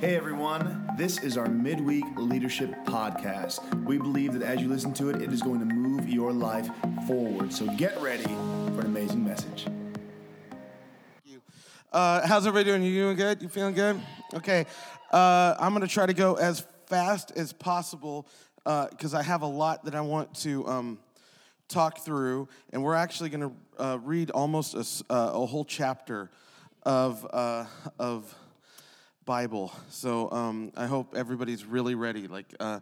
Hey everyone, this is our midweek leadership podcast. We believe that as you listen to it, it is going to move your life forward. So get ready for an amazing message. Uh, how's everybody doing? You doing good? You feeling good? Okay. Uh, I'm going to try to go as fast as possible because I have a lot that I want to um, talk through, and we're actually going to uh, read almost a, uh, a whole chapter of uh, of Bible. So um, I hope everybody's really ready. Like. Uh,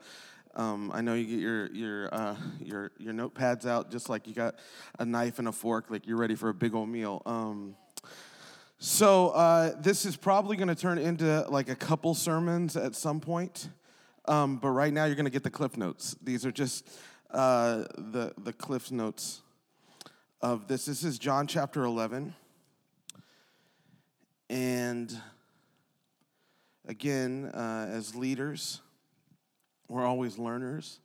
um, I know you get your your uh, your your notepads out, just like you got a knife and a fork, like you're ready for a big old meal. Um, so uh, this is probably going to turn into like a couple sermons at some point, um, but right now you're going to get the cliff notes. These are just uh, the the cliff notes of this. This is John chapter 11, and again, uh, as leaders, we're always learners.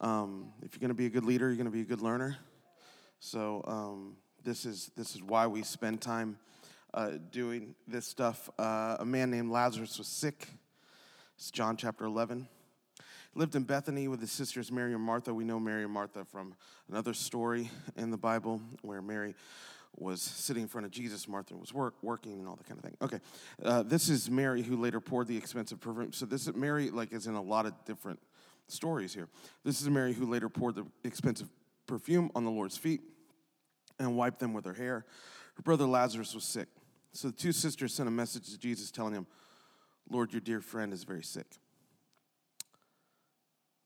Um, if you're going to be a good leader, you're going to be a good learner. So um, this is this is why we spend time uh, doing this stuff. Uh, a man named Lazarus was sick. It's John chapter 11. He lived in Bethany with his sisters Mary and Martha. We know Mary and Martha from another story in the Bible where Mary was sitting in front of Jesus. Martha was work, working and all that kind of thing. Okay, uh, this is Mary who later poured the expensive perfume. So this is Mary, like, is in a lot of different stories here. This is Mary who later poured the expensive perfume on the Lord's feet and wiped them with her hair. Her brother Lazarus was sick. So the two sisters sent a message to Jesus telling him, Lord, your dear friend is very sick.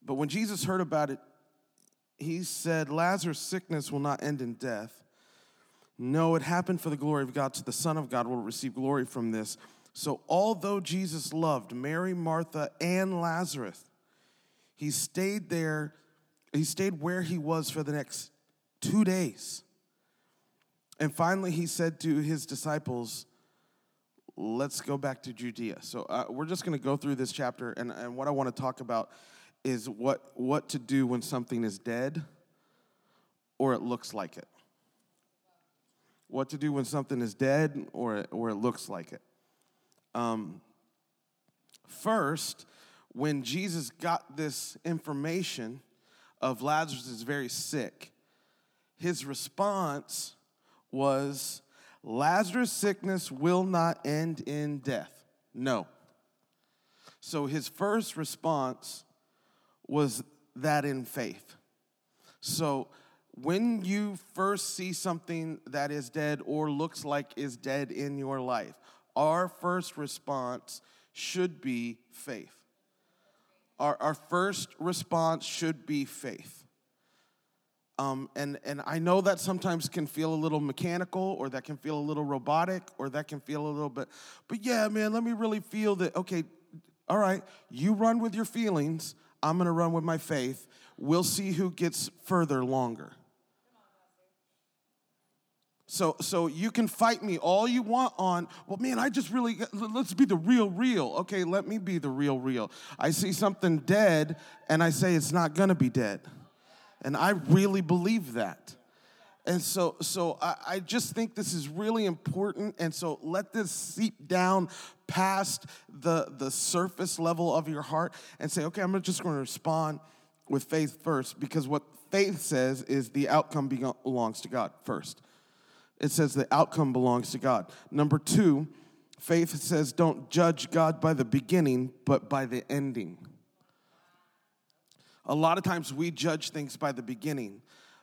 But when Jesus heard about it, he said, Lazarus' sickness will not end in death. No, it happened for the glory of God, so the Son of God will receive glory from this. So, although Jesus loved Mary, Martha, and Lazarus, he stayed there, he stayed where he was for the next two days. And finally, he said to his disciples, Let's go back to Judea. So, uh, we're just going to go through this chapter, and, and what I want to talk about is what, what to do when something is dead or it looks like it. What to do when something is dead or, or it looks like it. Um, first, when Jesus got this information of Lazarus is very sick, his response was Lazarus' sickness will not end in death. No. So his first response was that in faith. So when you first see something that is dead or looks like is dead in your life, our first response should be faith. Our, our first response should be faith. Um, and, and I know that sometimes can feel a little mechanical or that can feel a little robotic or that can feel a little bit, but yeah, man, let me really feel that, okay, all right, you run with your feelings, I'm gonna run with my faith. We'll see who gets further longer. So, so you can fight me all you want on, well, man, I just really, let's be the real, real. Okay, let me be the real, real. I see something dead and I say it's not gonna be dead. And I really believe that. And so, so I, I just think this is really important. And so let this seep down past the, the surface level of your heart and say, okay, I'm just to respond with faith first because what faith says is the outcome belongs to God first. It says the outcome belongs to God. Number two, faith says don't judge God by the beginning, but by the ending. A lot of times we judge things by the beginning,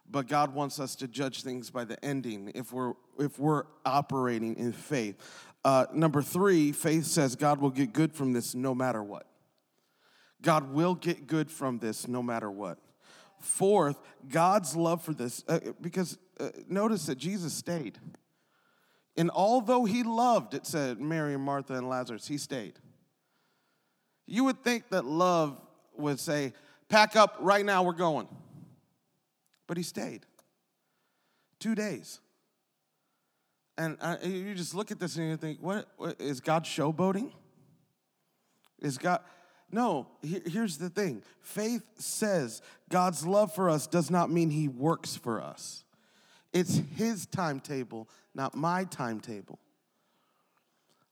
but God wants us to judge things by the ending if we're if we're operating in faith. Uh, number three, faith says God will get good from this no matter what. God will get good from this no matter what. Fourth, God's love for this, uh, because uh, notice that Jesus stayed. And although he loved, it said Mary and Martha and Lazarus, he stayed. You would think that love would say, pack up right now, we're going. But he stayed two days. And you just look at this and you think, what, what is God showboating? Is God. No, here- here's the thing faith says God's love for us does not mean he works for us, it's his timetable, not my timetable.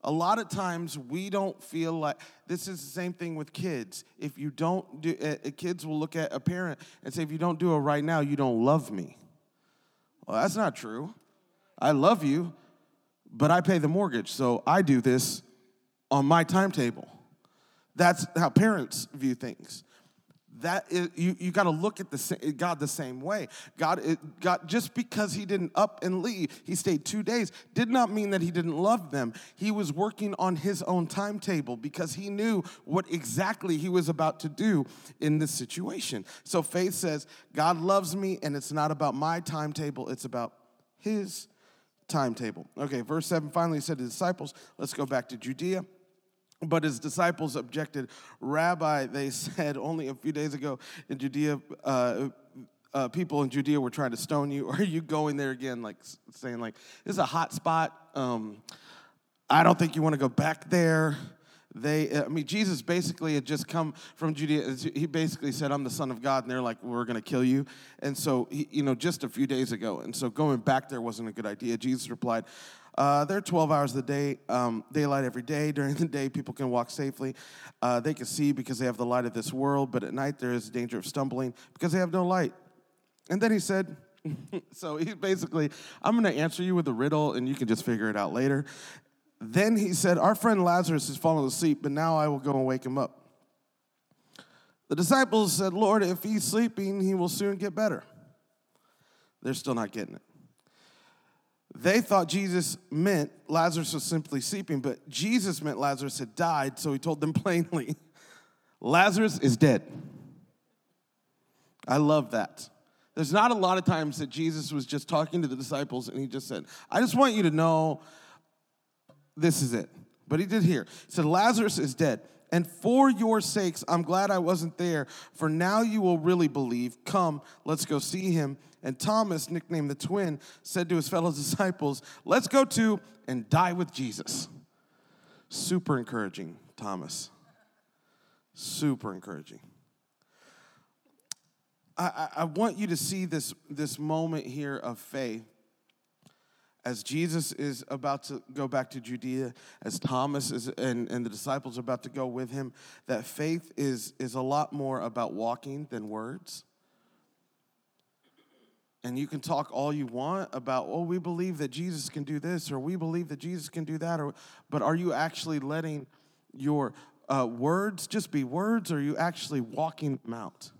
A lot of times we don't feel like this is the same thing with kids. If you don't do, uh, kids will look at a parent and say, if you don't do it right now, you don't love me. Well, that's not true. I love you, but I pay the mortgage, so I do this on my timetable. That's how parents view things that is, you, you got to look at the God the same way. God, it, God, just because he didn't up and leave, he stayed two days, did not mean that he didn't love them. He was working on his own timetable because he knew what exactly he was about to do in this situation. So faith says, God loves me, and it's not about my timetable, it's about his timetable. Okay, verse 7 finally said to the disciples, let's go back to Judea. But his disciples objected. Rabbi, they said only a few days ago in Judea, uh, uh, people in Judea were trying to stone you. Are you going there again, like saying like this is a hot spot? Um, I don't think you want to go back there. They, I mean, Jesus basically had just come from Judea. He basically said, "I'm the Son of God," and they're like, "We're going to kill you." And so, he, you know, just a few days ago, and so going back there wasn't a good idea. Jesus replied, uh, they're 12 hours the day, um, daylight every day. During the day, people can walk safely. Uh, they can see because they have the light of this world, but at night there is a danger of stumbling because they have no light. And then he said, so he basically, I'm going to answer you with a riddle and you can just figure it out later. Then he said, Our friend Lazarus has fallen asleep, but now I will go and wake him up. The disciples said, Lord, if he's sleeping, he will soon get better. They're still not getting it. They thought Jesus meant Lazarus was simply sleeping, but Jesus meant Lazarus had died, so he told them plainly Lazarus is dead. I love that. There's not a lot of times that Jesus was just talking to the disciples and he just said, I just want you to know this is it. But he did here. He said, Lazarus is dead. And for your sakes, I'm glad I wasn't there, for now you will really believe. Come, let's go see him. And Thomas, nicknamed the twin, said to his fellow disciples, Let's go to and die with Jesus. Super encouraging, Thomas. Super encouraging. I, I, want you to see this, this moment here of faith as Jesus is about to go back to Judea, as Thomas is, and, and the disciples are about to go with him, that faith is, is a lot more about walking than words. And you can talk all you want about, oh, we believe that Jesus can do this, or we believe that Jesus can do that, or, but are you actually letting your uh, words just be words, or are you actually walking them out?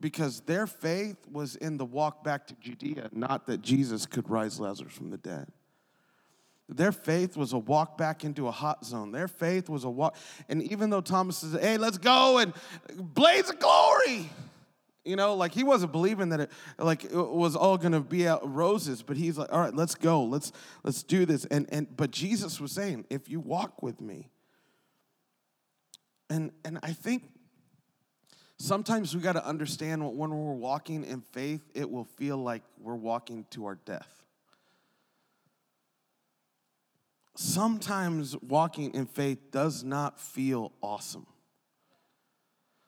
Because their faith was in the walk back to Judea, not that Jesus could rise Lazarus from the dead. Their faith was a walk back into a hot zone. Their faith was a walk. And even though Thomas says, hey, let's go and blaze of glory, you know, like he wasn't believing that it like it was all gonna be roses, but he's like, all right, let's go, let's let's do this. And and but Jesus was saying, if you walk with me, and and I think Sometimes we got to understand when we're walking in faith, it will feel like we're walking to our death. Sometimes walking in faith does not feel awesome.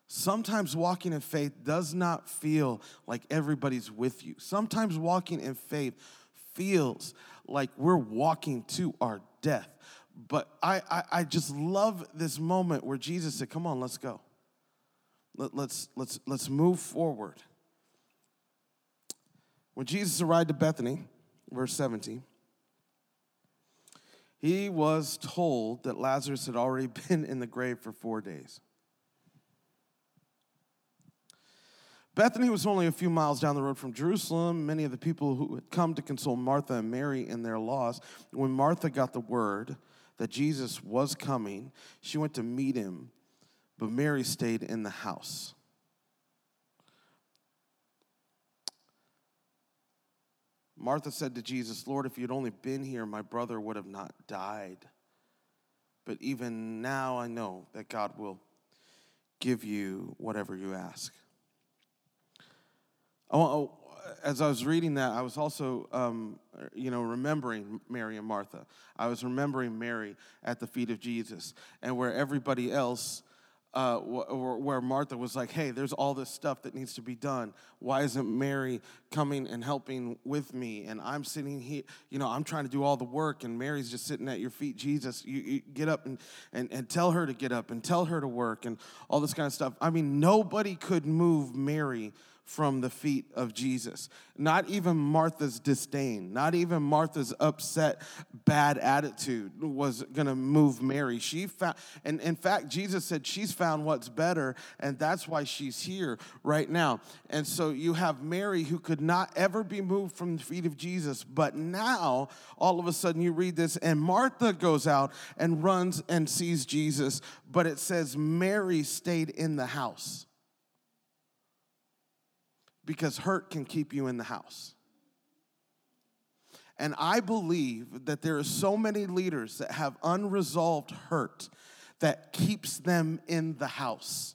Sometimes walking in faith does not feel like everybody's with you. Sometimes walking in faith feels like we're walking to our death. But I, I, I just love this moment where Jesus said, Come on, let's go. Let, let's, let's, let's move forward. When Jesus arrived to Bethany, verse 17, he was told that Lazarus had already been in the grave for four days. Bethany was only a few miles down the road from Jerusalem. Many of the people who had come to console Martha and Mary in their loss, when Martha got the word that Jesus was coming, she went to meet him but Mary stayed in the house. Martha said to Jesus, Lord, if you'd only been here, my brother would have not died. But even now I know that God will give you whatever you ask. Oh, as I was reading that, I was also, um, you know, remembering Mary and Martha. I was remembering Mary at the feet of Jesus, and where everybody else uh, where Martha was like, hey, there's all this stuff that needs to be done. Why isn't Mary coming and helping with me? And I'm sitting here, you know, I'm trying to do all the work, and Mary's just sitting at your feet. Jesus, you, you get up and, and, and tell her to get up and tell her to work and all this kind of stuff. I mean, nobody could move Mary from the feet of Jesus. Not even Martha's disdain, not even Martha's upset, bad attitude was to move Mary. She found, and in fact, Jesus said she's found what's better, and that's why she's here right now. And so you have Mary who could not ever be moved from the feet of Jesus, but now all of a sudden you read this, and Martha goes out and runs and sees Jesus, but it says Mary stayed in the house because hurt can keep you in the house. And I believe that there are so many leaders that have unresolved hurt that keeps them in the house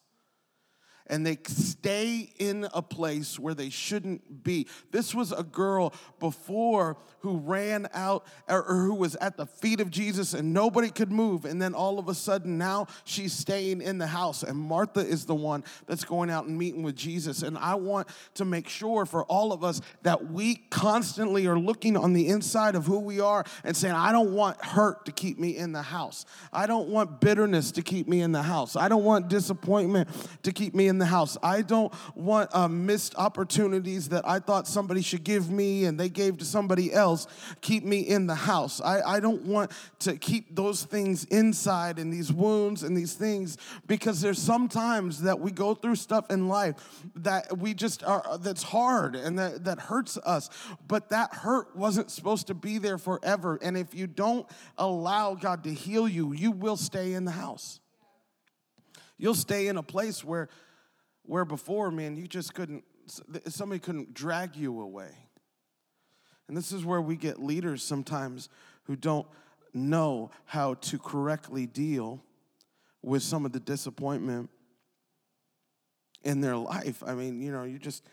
and they stay in a place where they shouldn't be. This was a girl before who ran out or, who was at the feet of Jesus and nobody could move. And then all of a sudden now she's staying in the house. And Martha is the one that's going out and meeting with Jesus. And I want to make sure for all of us that we constantly are looking on the inside of who we are and saying, I don't want hurt to keep me in the house. I don't want bitterness to keep me in the house. I don't want disappointment to keep me in in the house. I don't want uh, missed opportunities that I thought somebody should give me and they gave to somebody else keep me in the house. I, I don't want to keep those things inside and these wounds and these things because there's sometimes that we go through stuff in life that we just are, that's hard and that, that hurts us. But that hurt wasn't supposed to be there forever. And if you don't allow God to heal you, you will stay in the house. You'll stay in a place where where before, man, you just couldn't, somebody couldn't drag you away. And this is where we get leaders sometimes who don't know how to correctly deal with some of the disappointment in their life. I mean, you know, you just,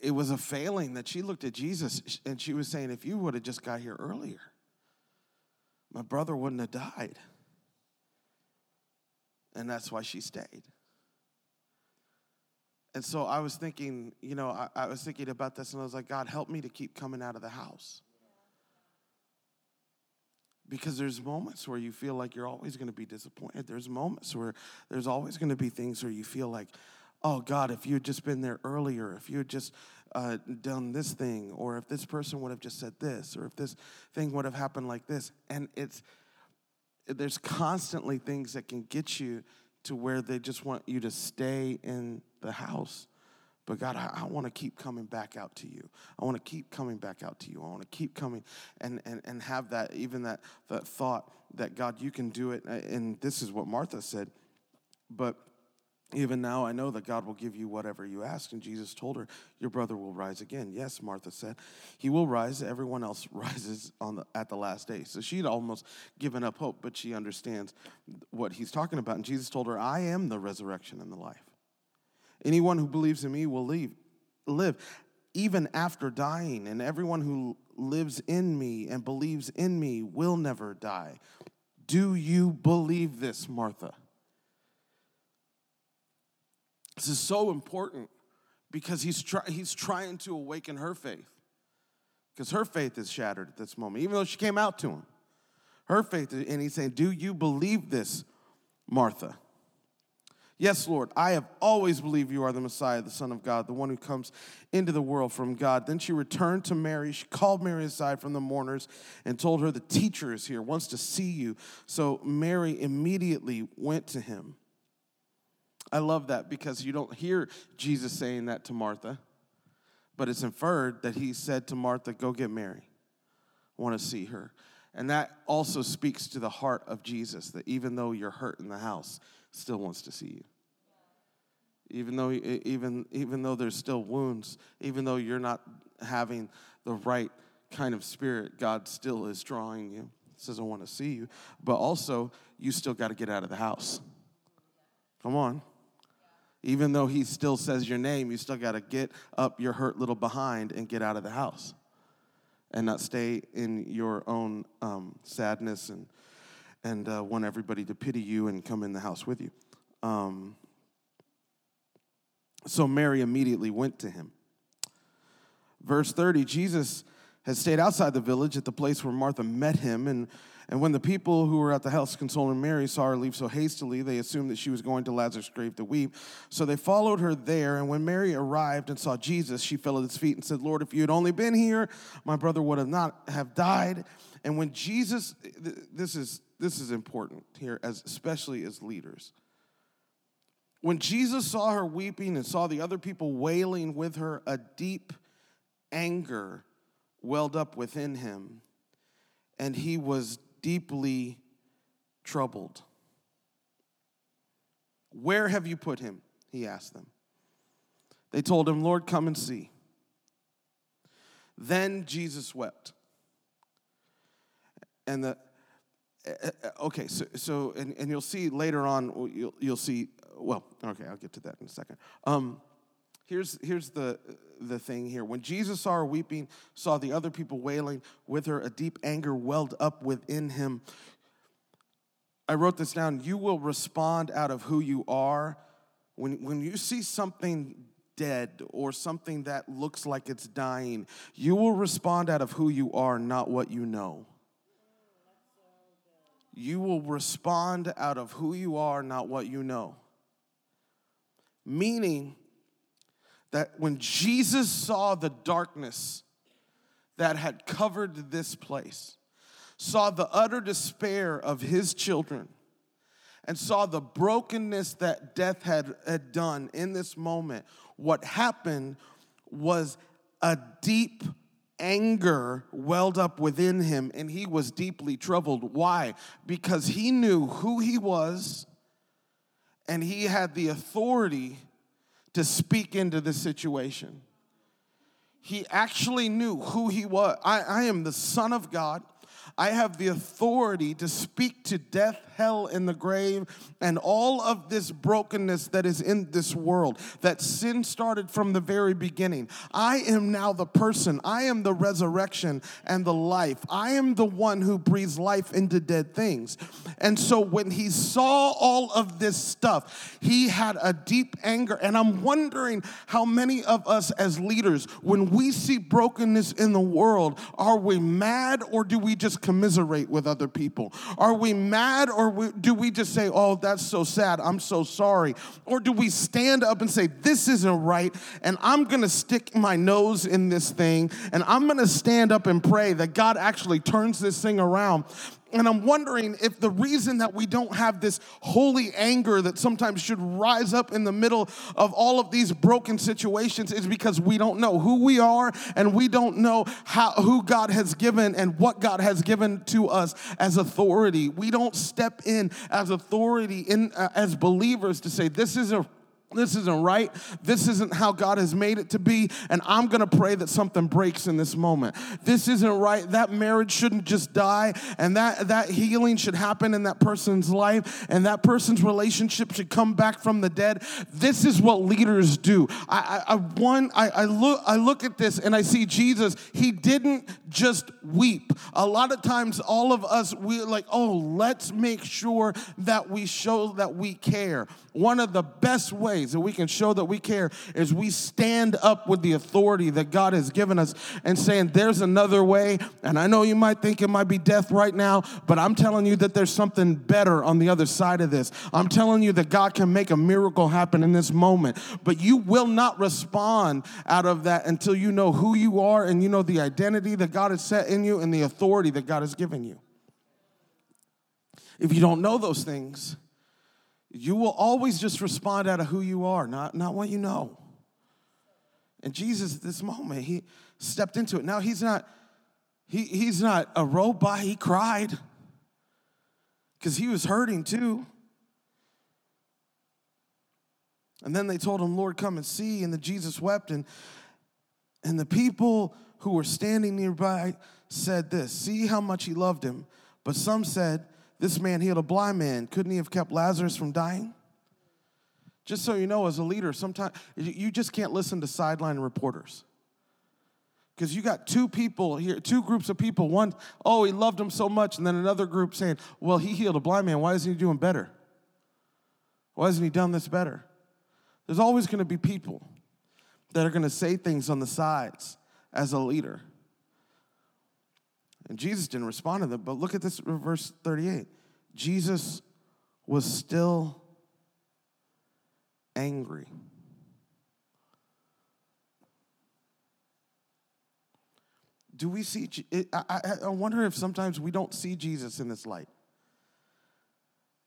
it was a failing that she looked at Jesus and she was saying, if you would have just got here earlier, my brother wouldn't have died. And that's why she stayed. And so I was thinking, you know, I, I, was thinking about this and I was like, God, help me to keep coming out of the house. Because there's moments where you feel like you're always going to be disappointed. There's moments where there's always going to be things where you feel like, oh, God, if you had just been there earlier, if you had just uh, done this thing, or if this person would have just said this, or if this thing would have happened like this. And it's, there's constantly things that can get you to where they just want you to stay in the house. But God, I, I want to keep coming back out to you. I want to keep coming back out to you. I want to keep coming and, and, and have that, even that, that thought that God, you can do it. And this is what Martha said. But even now, I know that God will give you whatever you ask. And Jesus told her, Your brother will rise again. Yes, Martha said, He will rise. Everyone else rises on the, at the last day. So she'd almost given up hope, but she understands what he's talking about. And Jesus told her, I am the resurrection and the life. Anyone who believes in me will leave, live even after dying. And everyone who lives in me and believes in me will never die. Do you believe this, Martha? This is so important because he's, try, he's trying to awaken her faith. Because her faith is shattered at this moment, even though she came out to him. Her faith, and he's saying, Do you believe this, Martha? Yes, Lord, I have always believed you are the Messiah, the Son of God, the one who comes into the world from God. Then she returned to Mary. She called Mary aside from the mourners and told her, The teacher is here, wants to see you. So Mary immediately went to him. I love that because you don't hear Jesus saying that to Martha, but it's inferred that he said to Martha, Go get Mary. I want to see her. And that also speaks to the heart of Jesus that even though you're hurt in the house, still wants to see you. Even though, even, even though there's still wounds, even though you're not having the right kind of spirit, God still is drawing you. He says, I want to see you. But also, you still got to get out of the house. Come on. Even though he still says your name, you still got to get up your hurt little behind and get out of the house and not stay in your own um, sadness and, and uh, want everybody to pity you and come in the house with you. Um, so Mary immediately went to him. Verse 30 Jesus had stayed outside the village at the place where Martha met him. And, and when the people who were at the house consoling Mary saw her leave so hastily, they assumed that she was going to Lazarus' grave to weep. So they followed her there. And when Mary arrived and saw Jesus, she fell at his feet and said, Lord, if you had only been here, my brother would have not have died. And when Jesus, this is, this is important here, as, especially as leaders. When Jesus saw her weeping and saw the other people wailing with her, a deep anger welled up within him, and he was deeply troubled. Where have you put him? He asked them. They told him, Lord, come and see. Then Jesus wept. And the, okay, so, so and, and you'll see later on, you'll, you'll see, well, okay, I'll get to that in a second. Um, here's, here's the, the thing here. When Jesus saw her weeping, saw the other people wailing with her, a deep anger welled up within him. I wrote this down. You will respond out of who you are. When, when you see something dead or something that looks like it's dying, you will respond out of who you are, not what you know. You will respond out of who you are, not what you know. Meaning, that when Jesus saw the darkness that had covered this place, saw the utter despair of his children, and saw the brokenness that death had, had done in this moment, what happened was a deep anger welled up within him, and he was deeply troubled. Why? Because he knew who he was, and he had the authority to speak into the situation. He actually knew who he was. I, I am the Son of God. I have the authority to speak to death, hell, and the grave, and all of this brokenness that is in this world, that sin started from the very beginning. I am now the person, I am the resurrection and the life. I am the one who breathes life into dead things. And so when he saw all of this stuff, he had a deep anger. And I'm wondering how many of us as leaders, when we see brokenness in the world, are we mad or do we just commiserate with other people? Are we mad or do we just say, oh, that's so sad, I'm so sorry? Or do we stand up and say, this isn't right, and I'm gonna stick my nose in this thing, and I'm gonna stand up and pray that God actually turns this thing around? And I'm wondering if the reason that we don't have this holy anger that sometimes should rise up in the middle of all of these broken situations is because we don't know who we are and we don't know how, who God has given and what God has given to us as authority. We don't step in as authority in uh, as believers to say this is a this isn't right. This isn't how God has made it to be. And I'm going to pray that something breaks in this moment. This isn't right. That marriage shouldn't just die. And that, that healing should happen in that person's life. And that person's relationship should come back from the dead. This is what leaders do. I, I, I one, I, I, look, I look at this and I see Jesus. He didn't just weep. A lot of times, all of us, we're like, oh, let's make sure that we show that we care. One of the best ways that we can show that we care is we stand up with the authority that God has given us and saying, There's another way. And I know you might think it might be death right now, but I'm telling you that there's something better on the other side of this. I'm telling you that God can make a miracle happen in this moment, but you will not respond out of that until you know who you are and you know the identity that God has set in you and the authority that God has given you. If you don't know those things, you will always just respond out of who you are, not, not what you know. And Jesus, at this moment, he stepped into it. Now he's not, he, he's not a robot. He cried because he was hurting too. And then they told him, Lord, come and see. And then Jesus wept. And, and the people who were standing nearby said this See how much he loved him. But some said, this man healed a blind man. Couldn't he have kept Lazarus from dying? Just so you know, as a leader, sometimes you just can't listen to sideline reporters. Because you got two people here, two groups of people. One, oh, he loved him so much, and then another group saying, well, he healed a blind man. Why isn't he doing better? Why hasn't he done this better? There's always going to be people that are going to say things on the sides as a leader. And Jesus didn't respond to them, but look at this verse 38. Jesus was still angry. Do we see? I, I wonder if sometimes we don't see Jesus in this light.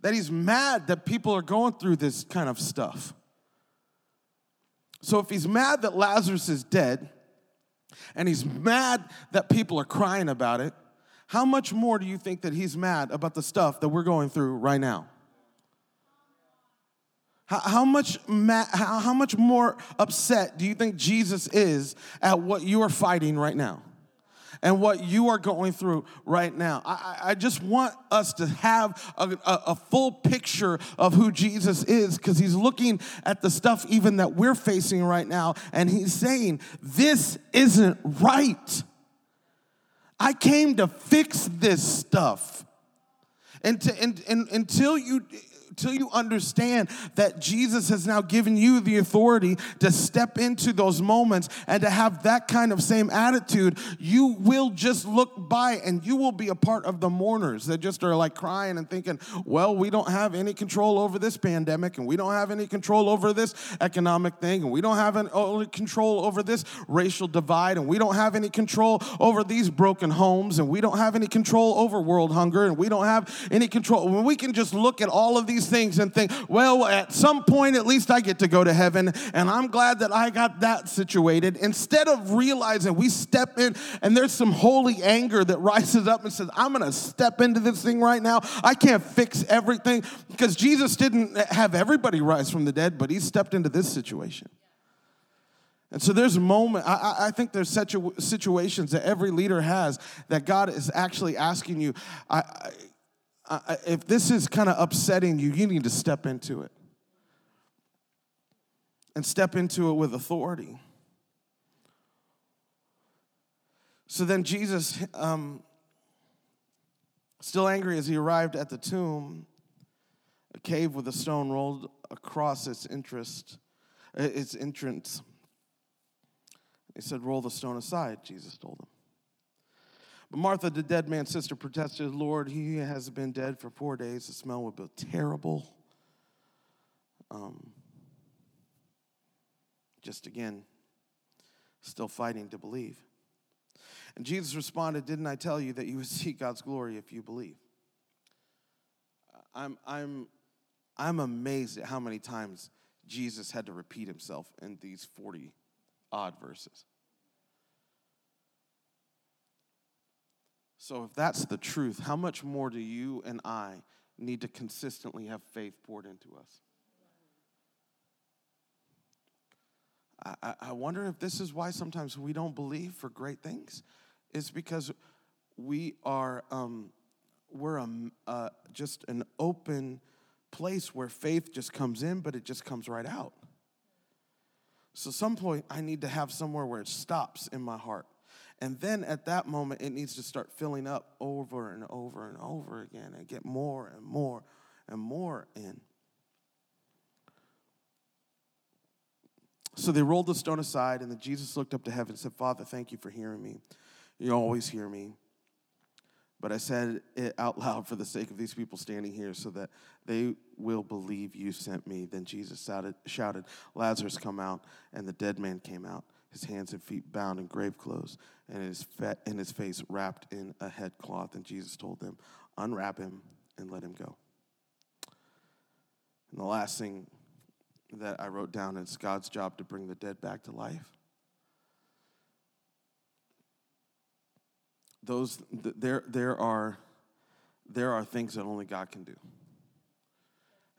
That he's mad that people are going through this kind of stuff. So if he's mad that Lazarus is dead, and he's mad that people are crying about it, how much more do you think that he's mad about the stuff that we're going through right now? How, much, ma- how much more upset do you think Jesus is at what you are fighting right now? And what you are going through right now. I, I just want us to have a, a, a full picture of who Jesus is because he's looking at the stuff even that we're facing right now and he's saying, This isn't right. I came to fix this stuff. And, to, and, and until you until you understand that Jesus has now given you the authority to step into those moments and to have that kind of same attitude, you will just look by and you will be a part of the mourners that just are like crying and thinking, well, we don't have any control over this pandemic and we don't have any control over this economic thing and we don't have any control over this racial divide and we don't have any control over these broken homes and we don't have any control over world hunger and we don't have any control. When we can just look at all of these things and think, well, at some point, at least I get to go to heaven, and I'm glad that I got that situated. Instead of realizing we step in and there's some holy anger that rises up and says, I'm gonna step into this thing right now. I can't fix everything because Jesus didn't have everybody rise from the dead, but he stepped into this situation. And so there's a moment, I, I think there's such situations that every leader has that God is actually asking you, I, if this is kind of upsetting you, you need to step into it. And step into it with authority. So then Jesus, um, still angry as he arrived at the tomb, a cave with a stone rolled across its interest, uh, its entrance. He said, Roll the stone aside, Jesus told him. But Martha, the dead man's sister, protested, Lord, he has been dead for four days. The smell would be terrible. Um, just again, still fighting to believe. And Jesus responded, Didn't I tell you that you would see God's glory if you believe? I'm, I'm, I'm amazed at how many times Jesus had to repeat himself in these 40 odd verses. So, if that's the truth, how much more do you and I need to consistently have faith poured into us? I, I wonder if this is why sometimes we don't believe for great things. It's because we are um, we're a, uh, just an open place where faith just comes in, but it just comes right out. So, some point, I need to have somewhere where it stops in my heart and then at that moment, it needs to start filling up over and over and over again and get more and more and more in. So they rolled the stone aside, and then Jesus looked up to heaven and said, Father, thank you for hearing me. You always hear me. But I said it out loud for the sake of these people standing here so that they will believe you sent me. Then Jesus shouted, shouted Lazarus, come out. And the dead man came out his hands and feet bound in grave clothes, and his, fat, and his face wrapped in a headcloth. And Jesus told them, Unwrap him and let him go. And the last thing that I wrote down is God's job to bring the dead back to life. Those there there are there are things that only God can do.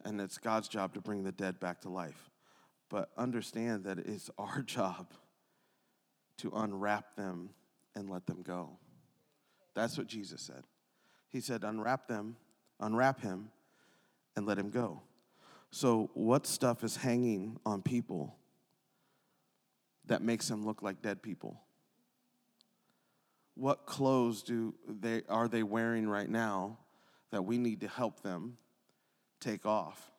And it's God's job to bring the dead back to life. But understand that it's our job to unwrap them and let them go. That's what Jesus said. He said, unwrap them, unwrap him, and let him go. So, what stuff is hanging on people that makes them look like dead people? What clothes do they are they wearing right now that we need to help them take off?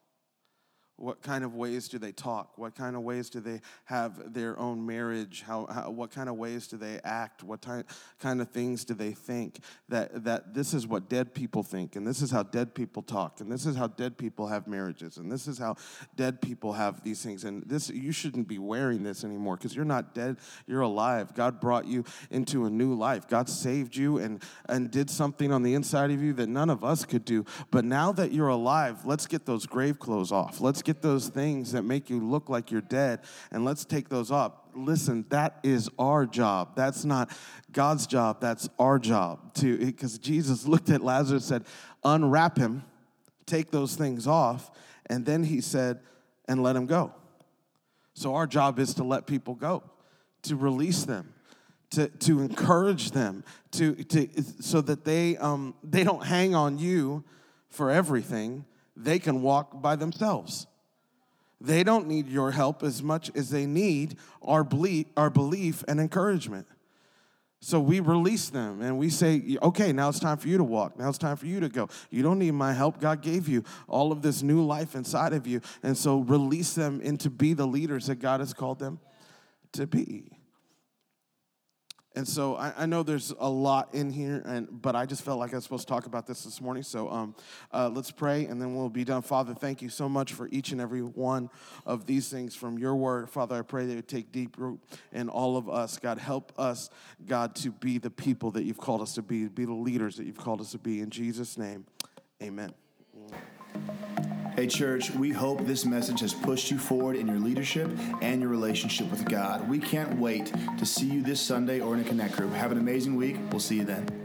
What kind of ways do they talk? What kind of ways do they have their own marriage? How, how what kind of ways do they act? What ty- kind of things do they think? That that this is what dead people think, and this is how dead people talk, and this is how dead people have marriages, and this is how dead people have these things. And this you shouldn't be wearing this anymore because you're not dead, you're alive. God brought you into a new life. God saved you and and did something on the inside of you that none of us could do. But now that you're alive, let's get those grave clothes off. Let's get those things that make you look like you're dead, and let's take those off. Listen, that is our job. That's not God's job. That's our job. To because Jesus looked at Lazarus and said, "Unwrap him, take those things off," and then he said, "And let him go." So our job is to let people go, to release them, to, to encourage them, to, to, so that they, um, they don't hang on you for everything. They can walk by themselves. They don't need your help as much as they need our belief, our belief and encouragement. So we release them and we say, okay, now it's time for you to walk. Now it's time for you to go. You don't need my help. God gave you all of this new life inside of you. And so release them into be the leaders that God has called them to be. And so I, I, know there's a lot in here, and but I just felt like I was supposed to talk about this this morning. So um, uh, let's pray, and then we'll be done. Father, thank you so much for each and every one of these things from your word. Father, I pray that it take deep root in all of us. God, help us, God, to be the people that you've called us to be, be the leaders that you've called us to be. In Jesus' name, amen. Hey, church, we hope this message has pushed you forward in your leadership and your relationship with God. We can't wait to see you this Sunday or in a Connect group. Have an amazing week. We'll see you then.